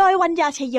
โดยวัญญาชยโย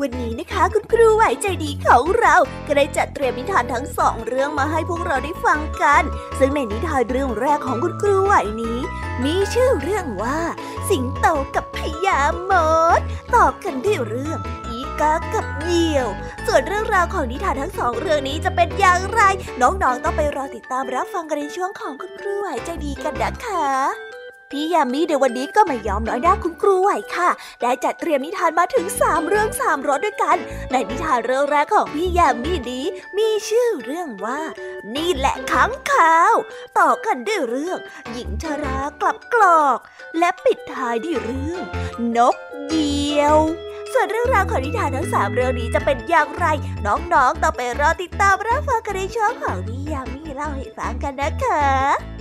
วันนี้นะคะคุณครูไหวใจดีของเราก็ได้จัดเตรียมนิทานทั้งสองเรื่องมาให้พวกเราได้ฟังกัน ซึ่งในนิทานเรื่องแรกของคุณครูไหวนี้ มีชื่อเรื่องว่า สิงโตกับพญามดต่อกันด้วยเรื่องอีกากับเหยี่ยว ส่วนเรื่องราวของนิทานทั้งสองเรื่องนี้จะเป็นอย่างไร น้องๆต้องไปรอติดตามรับฟังกันในช่วงของคุณครูไหวใจดีกันนะคะ พี่ยามีในวันนี้ก็ไม่ยอมน้อยหน้าคุณครูไหวค่ะ ได้จัดเตรียมนิทานมาถึงสามเรื่องสามรสด้วยกัน ในนิทานเรื่องแรกของพี่ยามีนี้ มีชื่อเรื่องว่า นี่แหละขังข่าว ต่อกันด้วยเรื่อง หญิงชรากลับกรอก และปิดท้ายด้วยเรื่อง นกเดียวส่วนเรื่องราวของนิทานทั้งสามเรื่องนี้จะเป็นอย่างไร น้องๆ ต้องไปรอติดตามรับฟังกันในช่องของพี่ยามีเล่าให้ฟังกันนะคะ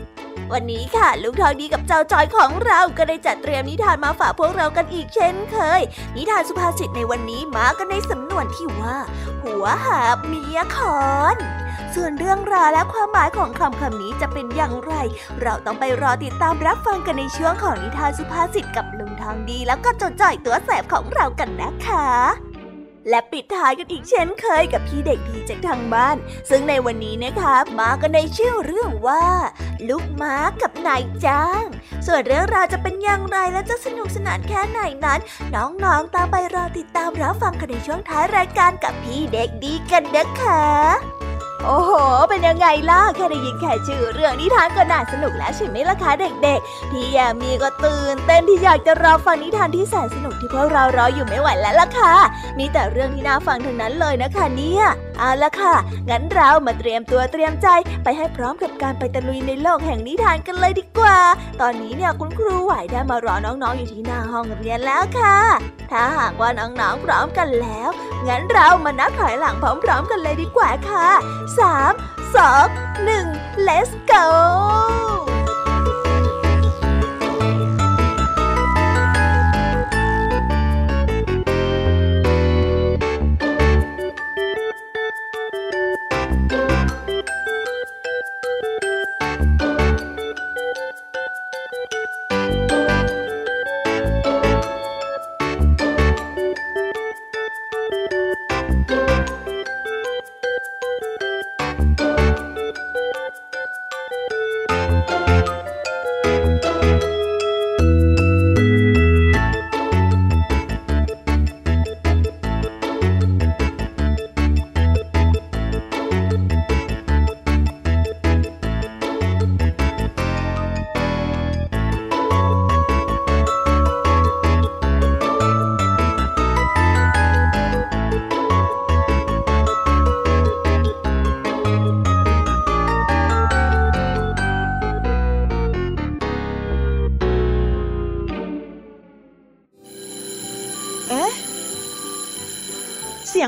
วันนี้ค่ะลุงทองดีกับเจ้าจอยของเราก็ได้จัดเตรียมนิทานมาฝากพวกเรากันอีกเช่นเคย นิทานสุภาษิตในวันนี้มากันในสำนวนที่ว่า หัวหาบเมียคอนส่วนเรื่องราวและความหมายของคำคำนี้จะเป็นอย่างไร เราต้องไปรอติดตามรับฟังกันในช่วงของนิทานสุภาษิตกับลุงทองดีแล้วก็เจ้าจอยตัวแสบของเรากันนะคะ และปิดท้ายกันอีกเช่นเคยกับพี่เด็กดีจากทางบ้าน ซึ่งในวันนี้นะคะมากันในชื่อเรื่องว่า ลูกม้ากับนายจ้าง ส่วนเรื่องราวจะเป็นอย่างไรและจะสนุกสนานแค่ไหนนั้น น้องๆตามไปรอติดตามรับฟังกันในช่วงท้ายรายการกับพี่เด็กดีกันนะคะ โอ้โห เป็นยังไงล่ะ แค่ได้ยินแค่ชื่อเรื่องนิทานก็น่าสนุกแล้วใช่ไหมล่ะคะเด็กๆ พี่ยามีก็ตื่นเต้นที่อยากจะรอฟังนิทานที่แสนสนุกที่พวกเรารออยู่ไม่ไหวแล้วล่ะค่ะ มีแต่เรื่องที่น่าฟังทั้งนั้นเลยนะคะเนี่ย เอาละค่ะ งั้นเรามาเตรียมตัวเตรียมใจไปให้พร้อมกับการไปตะลุยในโลกแห่งนิทานกันเลยดีกว่า ตอนนี้เนี่ยคุณครูไหวได้มารอน้องๆอยู่ที่หน้าห้องเรียนแล้วค่ะ ถ้าหากว่าน้องๆพร้อมกันแล้ว งั้นเรามานับถอยหลังพร้อม ๆ กันเลยดีกว่าค่ะ 3 2 1 let's go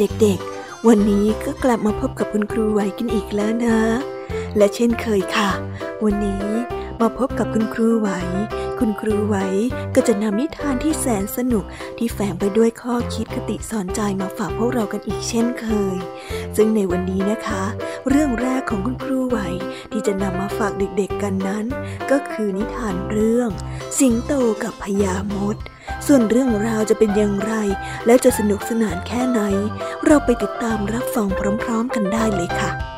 เด็กๆ วันนี้ก็กลับมาพบกับคุณครูไหวกันอีกแล้วนะ และเช่นเคยค่ะ วันนี้มาพบกับคุณครูไหว คุณครูไหวก็จะนำนิทานที่แสนสนุกที่แฝงไปด้วยข้อคิดคติสอนใจมาฝากพวกเรากันอีกเช่นเคย ซึ่งในวันนี้นะคะ เรื่องแรกของคุณครูไหวที่จะนำมาฝากเด็กๆกันนั้น ก็คือนิทานเรื่อง สิงโตกับพญามดส่วนเรื่องราวจะเป็นอย่างไร และจะสนุกสนานแค่ไหน เราไปติดตามรับฟังพร้อม ๆ กันได้เลยค่ะ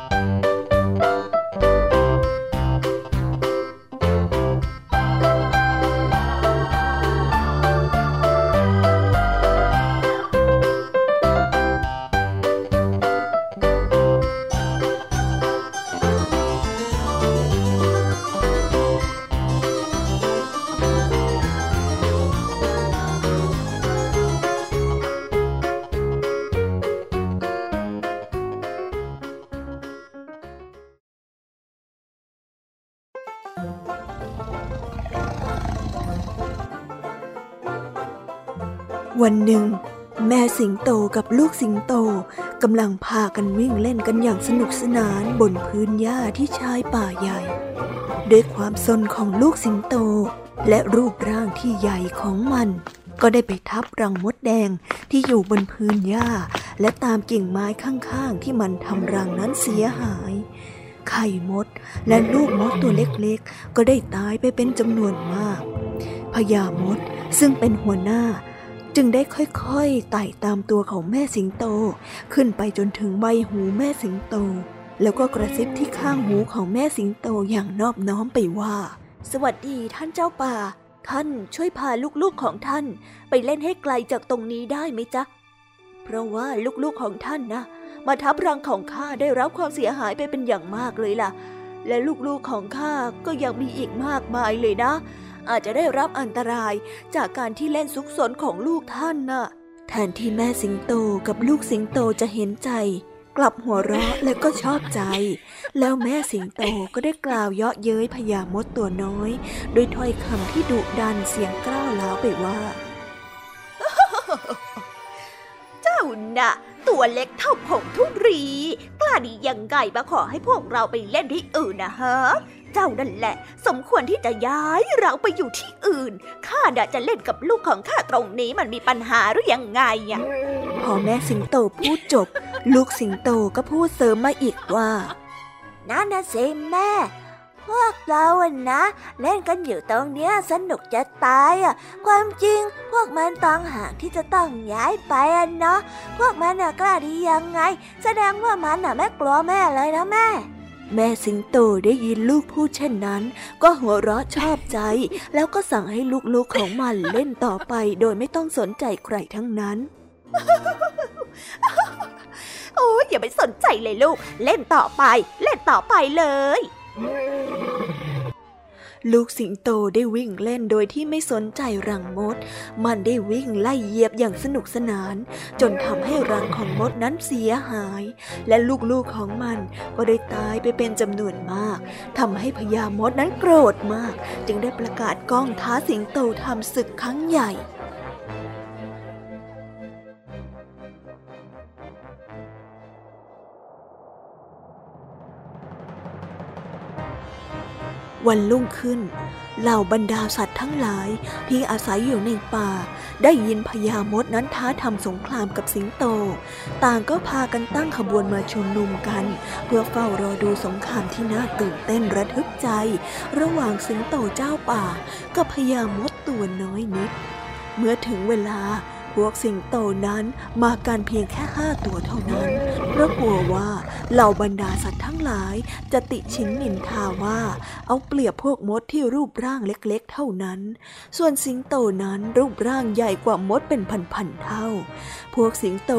สิงโตกับลูกสิงโตกำลังพากันวิ่งเล่นกันอย่างสนุกสนานบนพื้นหญ้าที่ชายป่าใหญ่ ด้วยความสนของลูกสิงโต และรูปร่างที่ใหญ่ของมัน ก็ได้ไปทับรังมดแดงที่อยู่บนพื้นหญ้า และตามกิ่งไม้ข้างๆ ที่มันทำรังนั้นเสียหายไข่มดและลูกมดตัวเล็กๆ ก็ได้ตายไปเป็นจำนวนมากพญามดซึ่งเป็นหัวหน้า จึงได้ค่อยๆไต่ตามตัวของแม่สิงโต ขึ้นไปจนถึงใบหูแม่สิงโต แล้วก็กระซิบที่ข้างหูของแม่สิงโตอย่างนอบน้อมไปว่า สวัสดีท่านเจ้าป่า ท่านช่วยพาลูกๆของท่าน ไปเล่นให้ไกลจากตรงนี้ได้ไหมจ๊ะ เพราะว่าลูกๆของท่านนะมาทับรังของข้าได้รับความเสียหายไปเป็นอย่างมากเลยล่ะ และลูกๆของข้าก็ยังมีอีกมากมายเลยนะ อาจจะได้รับอันตรายจากการที่เล่นซุกซนของลูกท่านน่ะ แทนที่แม่สิงโตกับลูกสิงโตจะเห็นใจ กลับหัวเราะและก็ชอบใจ แล้วแม่สิงโตก็ได้กล่าวเยาะเย้ยพญามดตัวน้อย ด้วยถ้อยคำที่ดุดันเสียงกล้าวล้าวไปว่า เจ้าน่ะตัวเล็กเท่าผงทุรี กล้าดียังไงมาขอให้พวกเราไปเล่นที่อื่นนะฮะ เจ้านั่นแหละ สมควรที่จะย้ายเราไปอยู่ที่อื่น ข้าดะจะเล่นกับลูกของข้าตรงนี้มันมีปัญหาหรือยังไงอะพอแม่สิงโตพูดจบ ลูกสิงโตก็พูดเสริมมาอีกว่านั่นนะสิแม่ พวกเราอะนะ เล่นกันอยู่ตรงเนี้ยสนุกจะตายอะ ความจริงพวกมันต่างหากที่จะต้องย้ายไปอะเนาะพวกมันน่ะกล้าดียังไง แสดงว่ามันน่ะไม่กลัวแม่เลยนะแม่ แม่สิงโตได้ยินลูกพูดเช่นนั้น ก็หัวเราะชอบใจ แล้วก็สั่งให้ลูกๆของมันเล่นต่อไปโดยไม่ต้องสนใจใครทั้งนั้น โอ้ยอย่าไปสนใจเลยลูก เล่นต่อไป เล่นต่อไปเลย ลูกสิงโตได้วิ่งเล่นโดยที่ไม่สนใจรังมด มันได้วิ่งไล่เหยียบอย่างสนุกสนาน จนทำให้รังของมดนั้นเสียหาย และลูกๆของมันก็ได้ตายไปเป็นจำนวนมากทำให้พญามดนั้นโกรธมาก จึงได้ประกาศก้องท้าสิงโตทำศึกครั้งใหญ่ วันรุ่งขึ้น เหล่าบรรดาสัตว์ทั้งหลายที่อาศัยอยู่ในป่า ได้ยินพญามดนั้นท้าทำสงครามกับสิงโต ต่างก็พากันตั้งขบวนมาชุมนุมกัน เพื่อเฝ้ารอดูสงครามที่น่าตื่นเต้นระทึกใจ ระหว่างสิงโตเจ้าป่า กับพญามดตัวน้อยนิด เมื่อถึงเวลา พวกสิงโตนั้นมากันเพียงแค่ห้าตัวเท่านั้น เพราะกลัวว่าเหล่าบรรดาสัตว์ทั้งหลายจะติชินนินทาว่า เอาเปรียบพวกมดที่รูปร่างเล็กๆ เท่านั้น ส่วนสิงโตนั้นรูปร่างใหญ่กว่ามดเป็นพันๆเท่า พวกสิงโต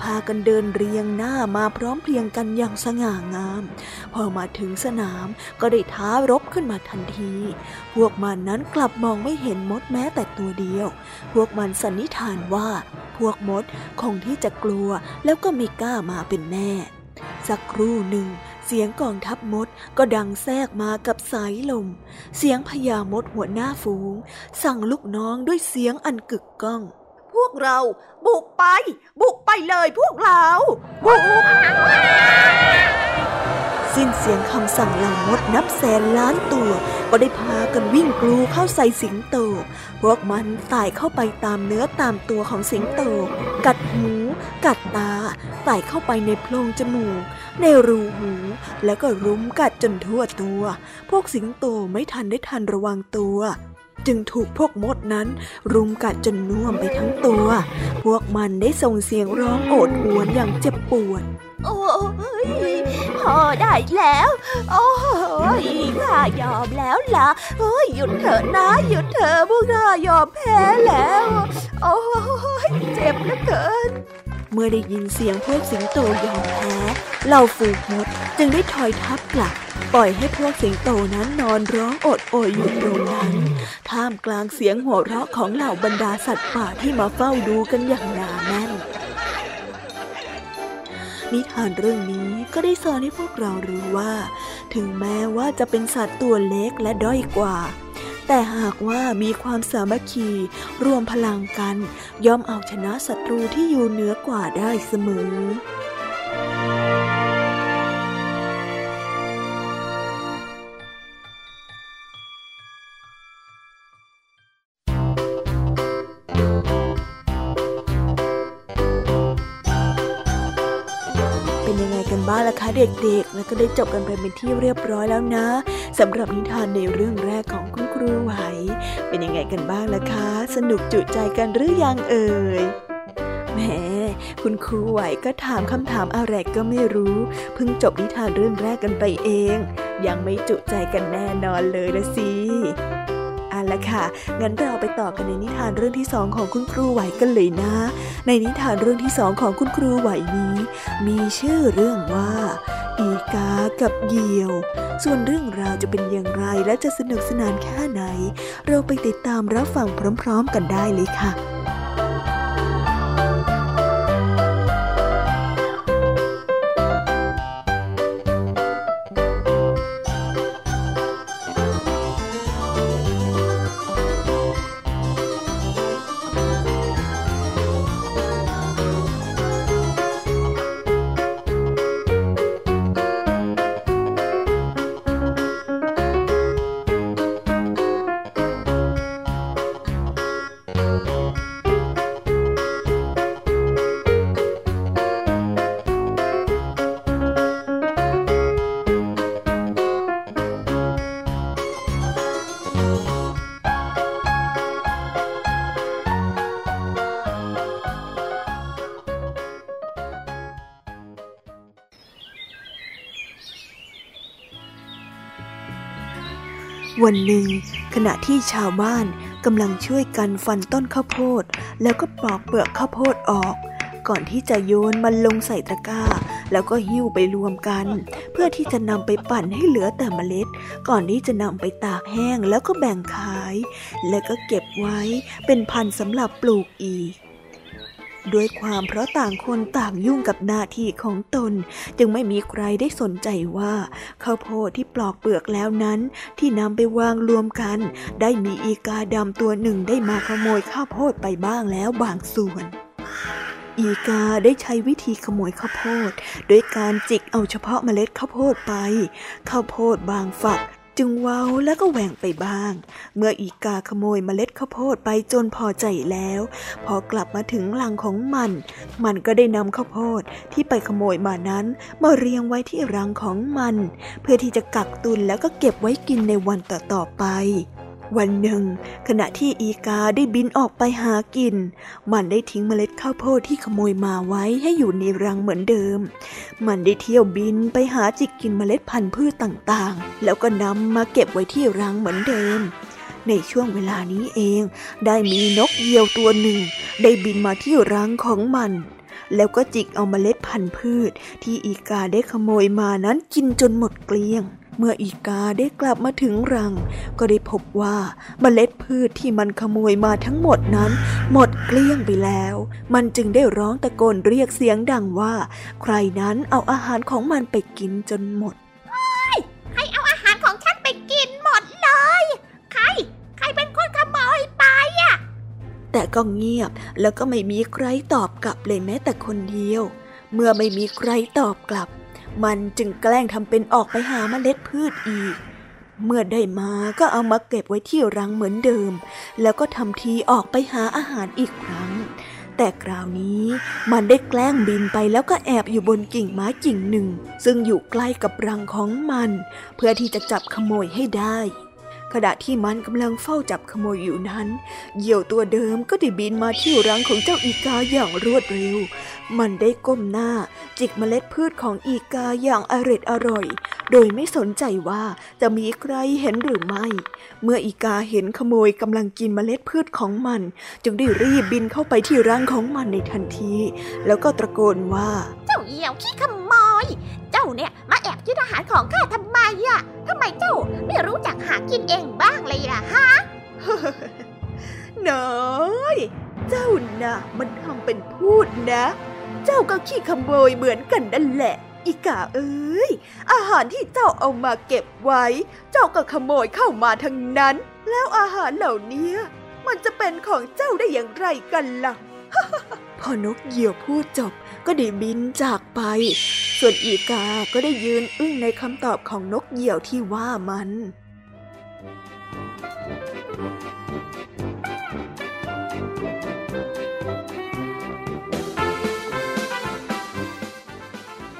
พากันเดินเรียงหน้ามาพร้อมเพรียงกันอย่างสง่างาม พอมาถึงสนามก็ได้ท้ารบขึ้นมาทันทีพวกมันนั้นกลับมองไม่เห็นมดแม้แต่ตัวเดียว พวกมันสันนิษฐานว่า พวกมดคงที่จะกลัวแล้วก็ไม่กล้ามาเป็นแน่ สักครู่หนึ่ง เสียงกองทัพมดก็ดังแทรกมากับสายลม เสียงพญามดหัวหน้าฝูง สั่งลูกน้องด้วยเสียงอันกึกก้องพวกเราบุกไป บุกไปเลยพวกเรา บุก สิ้นเสียงคำสั่งเหล่ามดนับแสนล้านตัว ก็ได้พากันวิ่งกลูเข้าใส่สิงโต พวกมันไต่เข้าไปตามเนื้อตามตัวของสิงโต กัดหู กัดตาไต่เข้าไปในโพรงจมูก ในรูหู แล้วก็รุมกัดจนทั่วตัว พวกสิงโตไม่ทันได้ทันระวังตัว จึงถูกพวกมดนั้น รุมกัดจนน่วมไปทั้งตัว พวกมันได้ส่งเสียงร้องโอดหวนอย่างเจ็บปวด โอ้ยพอได้แล้ว โอ้ยข้ายอมแล้วล่ะเฮ้ยหยุดเถอะนะ หยุดเถอะพวกข้ายอมแพ้แล้ว โอ้ยเจ็บเหลือเกิน เมื่อได้ยินเสียงพวกสิงโตยอมแพ้เหล่าฝูงมดจึงได้ถอยทับกลับ ปล่อยให้พวกสิงโตนั้นนอนร้องโอดโอยอยู่ตรงนั้น ท่ามกลางเสียงหัวเราะของเหล่าบรรดาสัตว์ป่าที่มาเฝ้าดูกันอย่างหนาแน่นนิทานเรื่องนี้ก็ได้สอนให้พวกเรารู้ว่า ถึงแม้ว่าจะเป็นสัตว์ตัวเล็กและด้อยกว่า แต่หากว่ามีความสามัคคีรวมพลังกัน ย่อมเอาชนะศัตรูที่อยู่เหนือกว่าได้เสมอ เด็กๆ แล้วก็ได้จบกันไปเป็นที่เรียบร้อยแล้วนะสำหรับนิทานในเรื่องแรกของคุณครูไหว เป็นยังไงกันบ้างล่ะคะ สนุกจุใจกันหรือยังเอ่ยแหมคุณครูไหวก็ถามคำถามอะไรก็ไม่รู้ เพิ่งจบนิทานเรื่องแรกกันไปเอง ยังไม่จุใจกันแน่นอนเลยละสิานและค่ะ งั้นเราไปต่อกันในนิทานเรื่องที่สองของคุณครูไหวกันเลยนะ ในนิทานเรื่องที่สองของคุณครูไหวนี้ มีชื่อเรื่องว่า อีกากับเหยี่ยว ส่วนเรื่องราวจะเป็นอย่างไรและจะสนุกสนานแค่ไหน เราไปติดตามรับฟังพร้อม ๆ กันได้เลยค่ะ วันหนึ่ง ขณะที่ชาวบ้านกำลังช่วยกันฟันต้นข้าวโพด แล้วก็ปอกเปลือกข้าวโพดออก ก่อนที่จะโยนมันลงใส่ตะกร้า แล้วก็หิ้วไปรวมกัน เพื่อที่จะนำไปปั่นให้เหลือแต่เมล็ด ก่อนที่จะนำไปตากแห้งแล้วก็แบ่งขาย แล้วก็เก็บไว้เป็นพันธุ์สำหรับปลูกอีก ด้วยความเพราะต่างคนต่างยุ่งกับหน้าที่ของตน จึงไม่มีใครได้สนใจว่าข้าวโพดที่ปลอกเปลือกแล้วนั้น ที่นำไปวางรวมกัน ได้มีอีกาดำตัวหนึ่งได้มาขโมยข้าวโพดไปบ้างแล้วบางส่วนอีกาได้ใช้วิธีขโมยข้าวโพด โดยการจิกเอาเฉพาะเมล็ดข้าวโพดไป ข้าวโพดบางฝัก จึงเว้าแล้วก็แหว่งไปบ้าง เมื่ออีกาขโมยเมล็ดข้าวโพดไปจนพอใจแล้ว พอกลับมาถึงรังของมัน มันก็ได้นำข้าวโพดที่ไปขโมยมานั้น มาเรียงไว้ที่รังของมัน เพื่อที่จะกักตุนแล้วก็เก็บไว้กินในวันต่อๆไป วันหนึ่ง ขณะที่อีกาได้บินออกไปหากิน มันได้ทิ้งเมล็ดข้าวโพดที่ขโมยมาไว้ให้อยู่ในรังเหมือนเดิม มันได้เที่ยวบินไปหาจิกกินเมล็ดพันธุ์พืชต่างๆ แล้วก็นำมาเก็บไว้ที่รังเหมือนเดิม ในช่วงเวลานี้เอง ได้มีนกเหยี่ยวตัวหนึ่ง ได้บินมาที่รังของมัน แล้วก็จิกเอาเมล็ดพันธุ์พืช ที่อีกาได้ขโมยมานั้นกินจนหมดเกลี้ยง เมื่ออีกาได้กลับมาถึงรัง ก็ได้พบว่าเมล็ดพืชที่มันขโมยมาทั้งหมดนั้น หมดเกลี้ยงไปแล้ว มันจึงได้ร้องตะโกนเรียกเสียงดังว่า ใครนั้นเอาอาหารของมันไปกินจนหมดใครเอาอาหารของฉันไปกินหมดเลย ใคร ใครเป็นคนขโมยไปอะ แต่ก็เงียบแล้วก็ไม่มีใครตอบกลับเลยแม้แต่คนเดียว เมื่อไม่มีใครตอบกลับ มันจึงแกล้งทำเป็นออกไปหาเมล็ดพืชอีก เมื่อได้มาก็เอามาเก็บไว้ที่รังเหมือนเดิม แล้วก็ทำทีออกไปหาอาหารอีกครั้ง แต่คราวนี้มันได้แกล้งบินไปแล้วก็แอบอยู่บนกิ่งไม้กิ่งหนึ่ง ซึ่งอยู่ใกล้กับรังของมัน เพื่อที่จะจับขโมยให้ได้ ขณะที่มันกำลังเฝ้าจับขโมยอยู่นั้น เหยี่ยวตัวเดิมก็ได้บินมาที่รังของเจ้าอีกาอย่างรวดเร็ว มันได้ก้มหน้า จิกเมล็ดพืชของอีกาอย่างอร็ดอร่อย โดยไม่สนใจว่าจะมีใครเห็นหรือไม่ เมื่ออีกาเห็นขโมยกำลังกินเมล็ดพืชของมัน จึงได้รีบบินเข้าไปที่รังของมันในทันที แล้วก็ตะโกนว่า เจ้าเหยี่ยวขี้ขโมย จ้าเนี่ยมาแอบยึดอาหารของข้าทำไมอะทำไมเจ้าไม่รู้จักหากินเองบ้างเลยล่ะฮะน้อยเจ้าน่ะมันทำเป็นพูดนะ เจ้าก็ขี้ขโมยเหมือนกันนั่นแหละ อีกาเอ้ย อาหารที่เจ้าเอามาเก็บไว้ เจ้าก็ขโมยเข้ามาทั้งนั้น แล้วอาหารเหล่านี้มันจะเป็นของเจ้าได้อย่างไรกันล่ะ พอนกเหยี่ยวพูดจบ ก็ได้บินจากไป ส่วนอีกาก็ได้ยืนอึ้งในคำตอบของนกเหยี่ยวที่ว่ามัน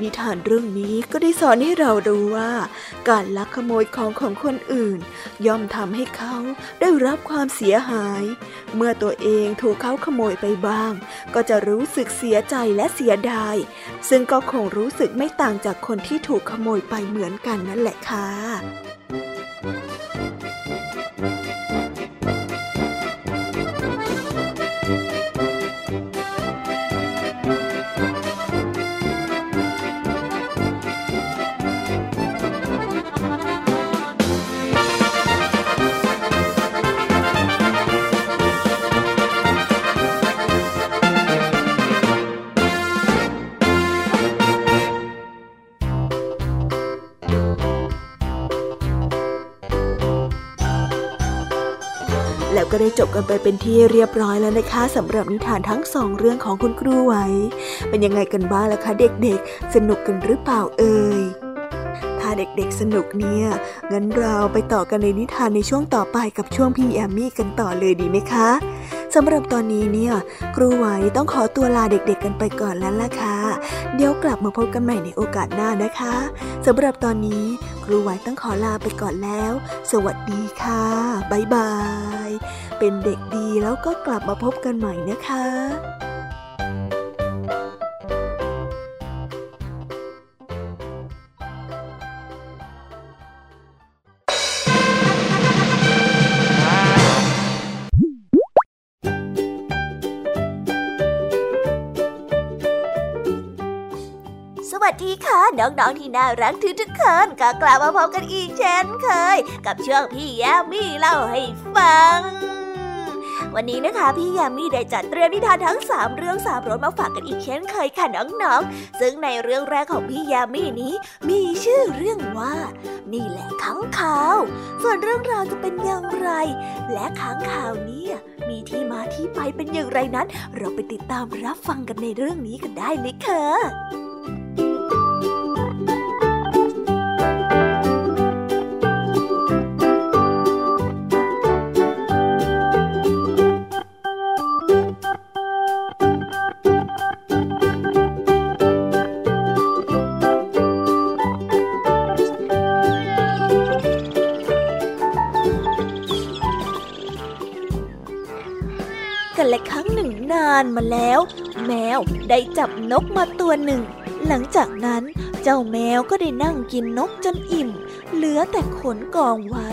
นิทานเรื่องนี้ก็ได้สอนให้เรารู้ว่า การลักขโมยของของคนอื่น ย่อมทำให้เขาได้รับความเสียหาย เมื่อตัวเองถูกเขาขโมยไปบ้าง ก็จะรู้สึกเสียใจและเสียดาย ซึ่งก็คงรู้สึกไม่ต่างจากคนที่ถูกขโมยไปเหมือนกันนั่นแหละค่ะ ก็ได้จบกันไปเป็นที่เรียบร้อยแล้วนะคะสำหรับนิทานทั้งสองเรื่องของคุณครูไหว เป็นยังไงกันบ้างล่ะคะเด็กๆ สนุกกันหรือเปล่าเอ่ยถ้าเด็กๆสนุกเนี่ย งั้นเราไปต่อกันในนิทานในช่วงต่อไปกับช่วงพี่แอมมี่กันต่อเลยดีไหมคะสำหรับตอนนี้เนี่ย ครูไหวต้องขอตัวลาเด็กๆกันไปก่อนแล้วล่ะค่ะ เดี๋ยวกลับมาพบกันใหม่ในโอกาสหน้านะคะสำหรับตอนนี้ครูไหวต้องขอลาไปก่อนแล้ว สวัสดีค่ะบ๊ายบาย เป็นเด็กดีแล้วก็กลับมาพบกันใหม่นะคะ ดีค่ะ น้องๆที่น่ารักทุกทุกคนก็กลับมาพบกันอีกเช่นเคย กับช่วงพี่แยมมี่เล่าให้ฟัง วันนี้นะคะพี่ยามีได้จัดเตรียมนิทานทั้ง 3 เรื่องสามรสมาฝากกันอีกเช่นเคยค่ะน้องๆ ซึ่งในเรื่องแรกของพี่ยามีนี้ มีชื่อเรื่องว่า นี่แหละค้างคาว ส่วนเรื่องราวจะเป็นอย่างไร และค้างคาวนี้มีที่มาที่ไปเป็นอย่างไรนั้น เราไปติดตามรับฟังกันในเรื่องนี้กันได้เลยค่ะานมาแล้ว แมวได้จับนกมาตัวหนึ่ง หลังจากนั้นเจ้าแมวก็ได้นั่งกินนกจนอิ่ม เหลือแต่ขนกองไว้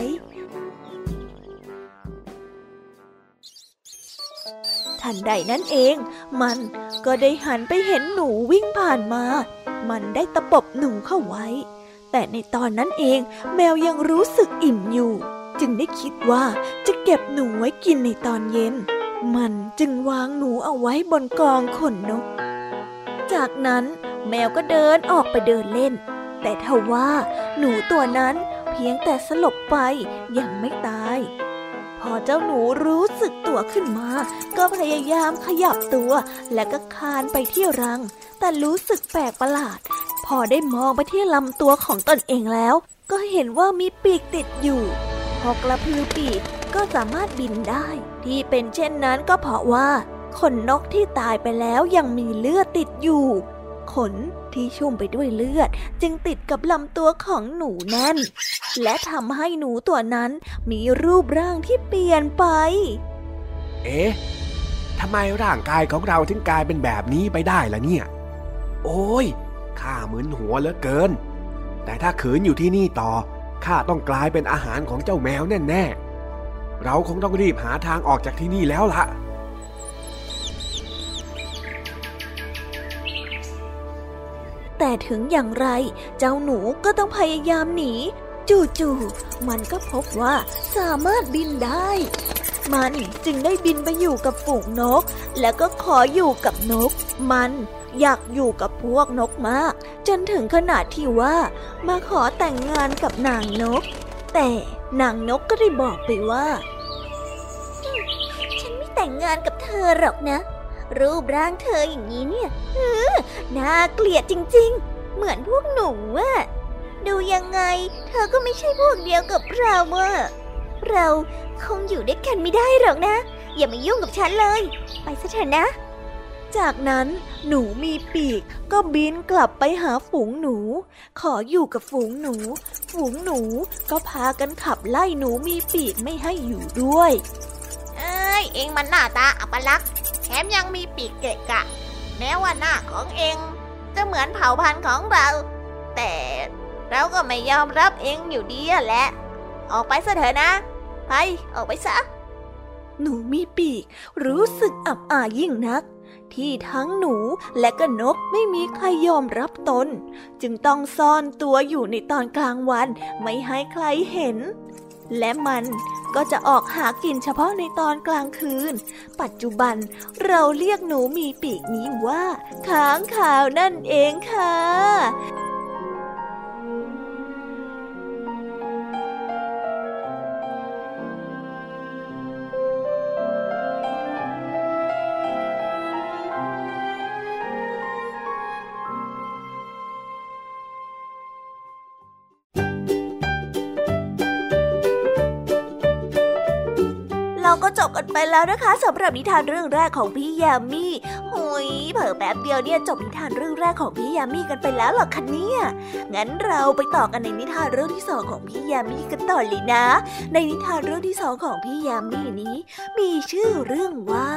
ทันใดนั้นเอง มันก็ได้หันไปเห็นหนูวิ่งผ่านมา มันได้ตะปบหนูเข้าไว้ แต่ในตอนนั้นเองแมวยังรู้สึกอิ่มอยู่ จึงได้คิดว่าจะเก็บหนูไว้กินในตอนเย็น มันจึงวางหนูเอาไว้บนกองขนนก จากนั้นแมวก็เดินออกไปเดินเล่น แต่ทว่าหนูตัวนั้นเพียงแต่สลบไปยังไม่ตาย พอเจ้าหนูรู้สึกตัวขึ้นมา ก็พยายามขยับตัวและก็คานไปที่รัง แต่รู้สึกแปลกประหลาด พอได้มองไปที่ลำตัวของตนเองแล้ว ก็เห็นว่ามีปีกติดอยู่ พอกระพือปีก ก็สามารถบินได้ ที่เป็นเช่นนั้นก็เพราะว่าขนนกที่ตายไปแล้วยังมีเลือดติดอยู่ ขนที่ชุ่มไปด้วยเลือด จึงติดกับลำตัวของหนูนั่น และทำให้หนูตัวนั้นมีรูปร่างที่เปลี่ยนไป เอ๊ะทำไมร่างกายของเราถึงกลายเป็นแบบนี้ไปได้ล่ะเนี่ย โอ้ยข้าเหมือนหัวเหลือเกิน แต่ถ้าขืนอยู่ที่นี่ต่อข้าต้องกลายเป็นอาหารของเจ้าแมวแน่ๆ เราคงต้องรีบหาทางออกจากที่นี่แล้วล่ะแต่ถึงอย่างไร เจ้าหนูก็ต้องพยายามหนี จู่ๆมันก็พบว่าสามารถบินได้ มันจึงได้บินไปอยู่กับฝูงนก แล้วก็ขออยู่กับนก มันอยากอยู่กับพวกนกมาก จนถึงขนาดที่ว่า มาขอแต่งงานกับนางนก แต่นางนกก็ได้บอกไปว่า แต่งงานกับเธอหรอกนะ รูปร่างเธออย่างนี้เนี่ยเออน่าเกลียดจริง ๆ เหมือนพวกหนูอะดูยังไง เธอก็ไม่ใช่พวกเดียวกับเราอะเราคงอยู่ด้วยกันไม่ได้หรอกนะ อย่ามายุ่งกับฉันเลย ไปซะเถอะนะ จากนั้นหนูมีปีกก็บินกลับไปหาฝูงหนู ขออยู่กับฝูงหนู ฝูงหนูก็พากันขับไล่หนูมีปีกไม่ให้อยู่ด้วย เอ้ยเองมันหน้าตาอัปลักษณ์แถมยังมีปีกเกะกะ แม้ว่าหน้าของเองจะเหมือนเผ่าพันธุ์ของเรา แต่เราก็ไม่ยอมรับเองอยู่ดีแหละ ออกไปซะเถอะนะ ไป ออกไปซะ หนูมีปีก รู้สึกอับอายยิ่งนัก ที่ทั้งหนูและก็นกไม่มีใครยอมรับตน จึงต้องซ่อนตัวอยู่ในตอนกลางวันไม่ให้ใครเห็น และมันก็จะออกหากินเฉพาะในตอนกลางคืน ปัจจุบันเราเรียกหนูมีปีกนี้ว่า ค้างคาวนั่นเองค่ะ จบกันไปแล้วนะคะสำหรับนิทานเรื่องแรกของพี่ยามีหุยเผิ่แป๊บเดียวเนี่ยจบนิทานเรื่องแรกของพี่ยามีกันไปแล้วหรอคะเนี่ยงั้นเราไปต่อกันในนิทานเรื่องที่สองของพี่ยามีกันต่อเลยนะ ในนิทานเรื่องที่สองของพี่ยามีนี้ มีชื่อเรื่องว่า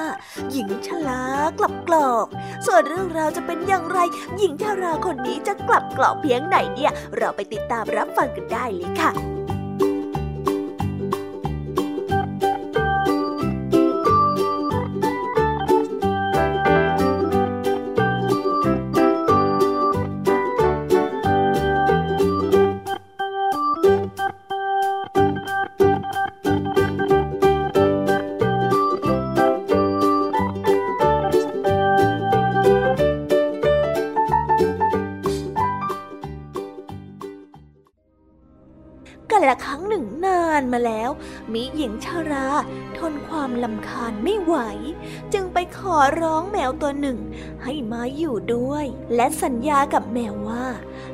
หญิงชลากลับกรอก ส่วนเรื่องราวจะเป็นอย่างไร หญิงชราคนนี้จะกลับกรอกเพียงไหนเนี่ย เราไปติดตามรับฟังกันได้เลยค่ะ ร้องแมวตัวหนึ่ง ให้มาอยู่ด้วย และสัญญากับแมวว่า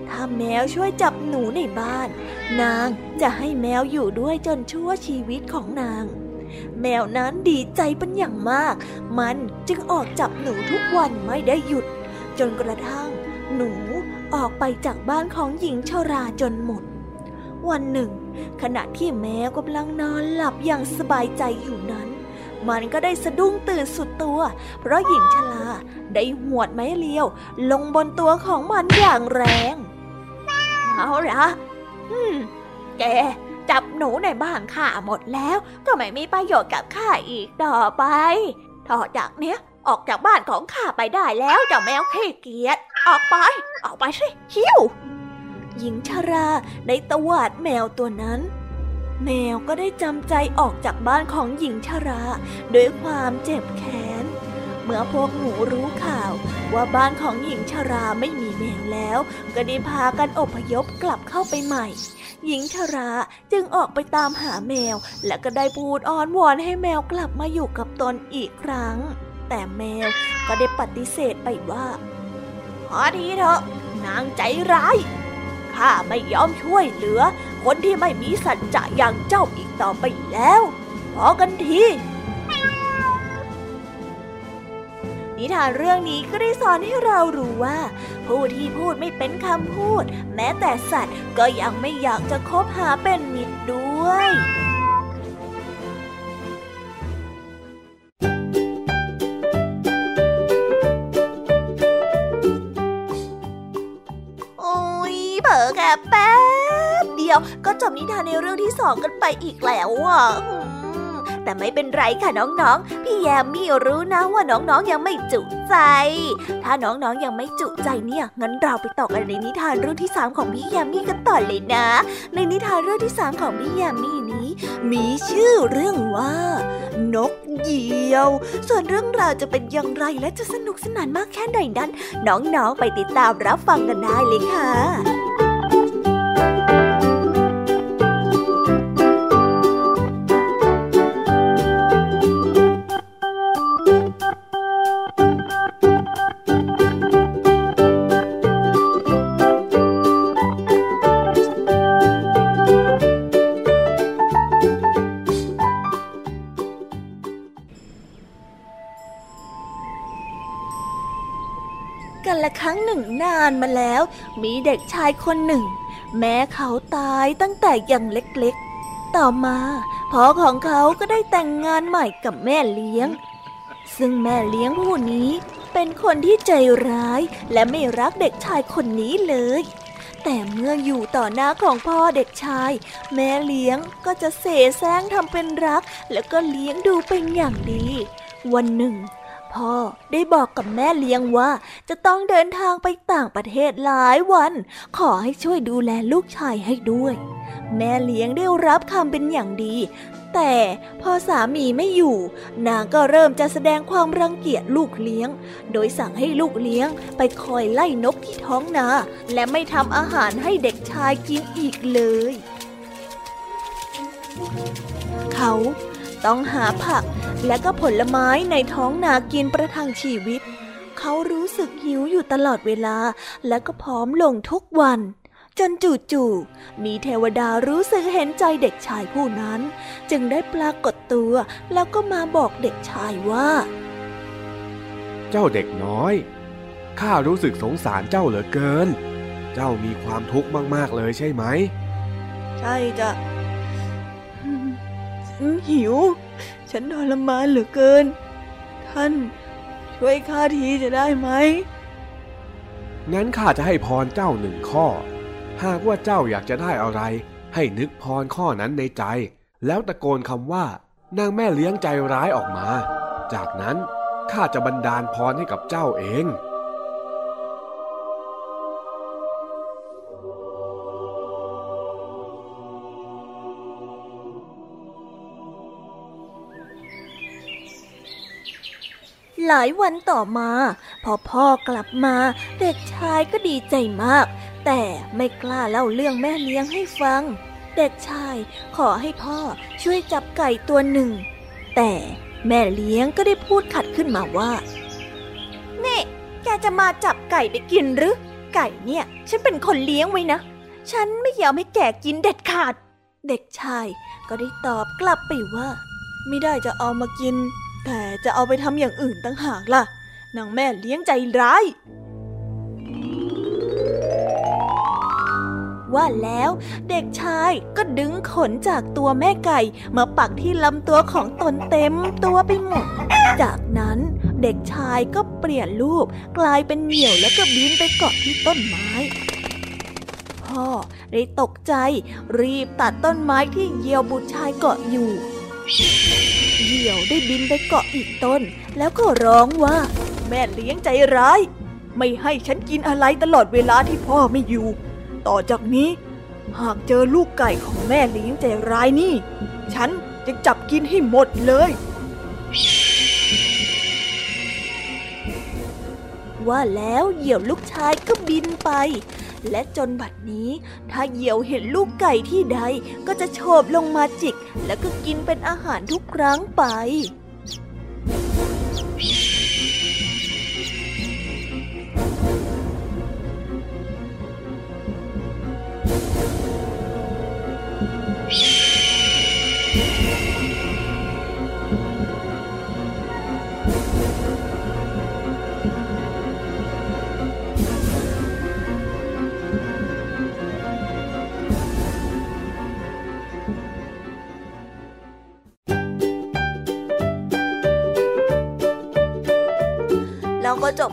ถ้าแมวช่วยจับหนูในบ้าน นางจะให้แมวอยู่ด้วยจนชั่วชีวิตของนาง แมวนั้นดีใจเป็นอย่างมาก มันจึงออกจับหนูทุกวันไม่ได้หยุด จนกระทั่ง หนูออกไปจากบ้านของหญิงชราจนหมด วันหนึ่ง ขณะที่แมวกำลังนอนหลับอย่างสบายใจอยู่นั้น มันก็ได้สะดุ้งตื่นสุดตัว เพราะหญิงชราได้หวดไม้เลียว ลงบนตัวของมันอย่างแรง เอาละอืมแกจับหนูในบ้านข้าหมดแล้ว ก็ไม่มีประโยชน์กับข้าอีกต่อไปต่อจากเนี้ยออกจากบ้านของข้าไปได้แล้วเจ้าแมวขี้เกียจออกไป ออกไปสิหิวหญิงชราได้ตวาดแมวตัวนั้น แมวก็ได้จำใจออกจากบ้านของหญิงชราด้วยความเจ็บแค้น เมื่อพวกหนูรู้ข่าวว่าบ้านของหญิงชราไม่มีแมวแล้ว ก็ได้พากันอพยพกลับเข้าไปใหม่ หญิงชราจึงออกไปตามหาแมว และก็ได้พูดอ้อนวอนให้แมวกลับมาอยู่กับตนอีกครั้ง แต่แมวก็ได้ปฏิเสธไปว่าพอทีเถอะนางใจร้ายข้าไม่ยอมช่วยเหลือ คนที่ไม่มีสัจจะอย่างเจ้าอีกต่อไปแล้ว พอกันที นิทานเรื่องนี้ก็ได้สอนให้เรารู้ว่า ผู้ที่พูดไม่เป็นคำพูด แม้แต่สัตว์ก็ยังไม่อยากจะคบหาเป็นมิตรด้วยโอ้ยเผลอแค่แป๊ ดียวก็จบนิทานในเรื่องที่สองกันไปอีกแล้วอะแต่ไม่เป็นไรค่ะน้องๆ พี่แยมมี่รู้นะว่าน้องๆ ยังไม่จุใจ ถ้าน้องๆ ยังไม่จุใจเนี่ย งั้นเราไปต่อกันในนิทานเรื่องที่สามของพี่แยมมี่กันต่อเลยนะ ในนิทานเรื่องที่สามของพี่แยมมี่นี้ มีชื่อเรื่องว่า นกเหยี่ยว ส่วนเรื่องราวจะเป็นอย่างไรและจะสนุกสนานมากแค่ไหนนั้น น้องๆ ไปติดตามรับฟังกันได้เลยค่ะ กันละครั้งหนึ่งนานมาแล้ว มีเด็กชายคนหนึ่ง แม้เขาตายตั้งแต่ยังเล็กๆ ต่อมาพ่อของเขาก็ได้แต่งงานใหม่กับแม่เลี้ยง ซึ่งแม่เลี้ยงผู้นี้เป็นคนที่ใจร้ายและไม่รักเด็กชายคนนี้เลย แต่เมื่ออยู่ต่อหน้าของพ่อเด็กชาย แม่เลี้ยงก็จะเสแสร้งทำเป็นรัก แล้วก็เลี้ยงดูเป็นอย่างดี วันหนึ่ง พ่อได้บอกกับแม่เลี้ยงว่า จะต้องเดินทางไปต่างประเทศหลายวัน ขอให้ช่วยดูแลลูกชายให้ด้วย แม่เลี้ยงได้รับคำเป็นอย่างดี แต่พอสามีไม่อยู่ นางก็เริ่มจะแสดงความรังเกียจลูกเลี้ยง โดยสั่งให้ลูกเลี้ยงไปคอยไล่นกที่ท้องนา และไม่ทำอาหารให้เด็กชายกินอีกเลย เขา ต้องหาผักและก็ผลไม้ในท้องนากินประทังชีวิต เขารู้สึกหิวอยู่ตลอดเวลา และก็ผอมลงทุกวัน จนจู่ๆมีเทวดารู้สึกเห็นใจเด็กชายผู้นั้น จึงได้ปรากฏตัวแล้วก็มาบอกเด็กชายว่า เจ้าเด็กน้อยข้ารู้สึกสงสารเจ้าเหลือเกิน เจ้ามีความทุกข์มากๆเลยใช่ไหม ใช่จ้ะฉัน หิว ฉันทรมานเหลือเกิน ท่านช่วยข้าทีจะได้ไหม งั้นข้าจะให้พรเจ้าหนึ่งข้อ หากว่าเจ้าอยากจะได้อะไร ให้นึกพรข้อนั้นในใจ แล้วตะโกนคำว่านางแม่เลี้ยงใจร้ายออกมา จากนั้นข้าจะบันดาลพรให้กับเจ้าเอง หลายวันต่อมา พอพ่อกลับมา เด็กชายก็ดีใจมาก แต่ไม่กล้าเล่าเรื่องแม่เลี้ยงให้ฟัง เด็กชายขอให้พ่อช่วยจับไก่ตัวหนึ่ง แต่แม่เลี้ยงก็ได้พูดขัดขึ้นมาว่า นี่ แกจะมาจับไก่ไปกินหรือ ไก่เนี่ย ฉันเป็นคนเลี้ยงไว้นะ ฉันไม่ยอมให้แกกินเด็ดขาด เด็กชายก็ได้ตอบกลับไปว่า ไม่ได้จะเอามากิน แต่จะเอาไปทำอย่างอื่นตั้งหากล่ะ นางแม่เลี้ยงใจร้าย ว่าแล้วเด็กชายก็ดึงขนจากตัวแม่ไก่มาปักที่ลำตัวของตนเต็มตัวไปหมด จากนั้นเด็กชายก็เปลี่ยนรูปกลายเป็นเหยี่ยวแล้วก็บินไปเกาะที่ต้นไม้พ่อได้ตกใจรีบตัดต้นไม้ที่เหยี่ยวบุตรชายเกาะอยู่ เหยี่ยวได้บินไปเกาะอีกต้น แล้วก็ร้องว่า แม่เลี้ยงใจร้าย ไม่ให้ฉันกินอะไรตลอดเวลาที่พ่อไม่อยู่ ต่อจากนี้ หากเจอลูกไก่ของแม่เลี้ยงใจร้ายนี่ ฉันจะจับกินให้หมดเลยว่าแล้วเหยี่ยวลูกชายก็บินไป และจนบัดนี้ ถ้าเหยี่ยวเห็นลูกไก่ที่ใดก็จะโฉบลงมาจิก แล้วก็กินเป็นอาหารทุกครั้งไป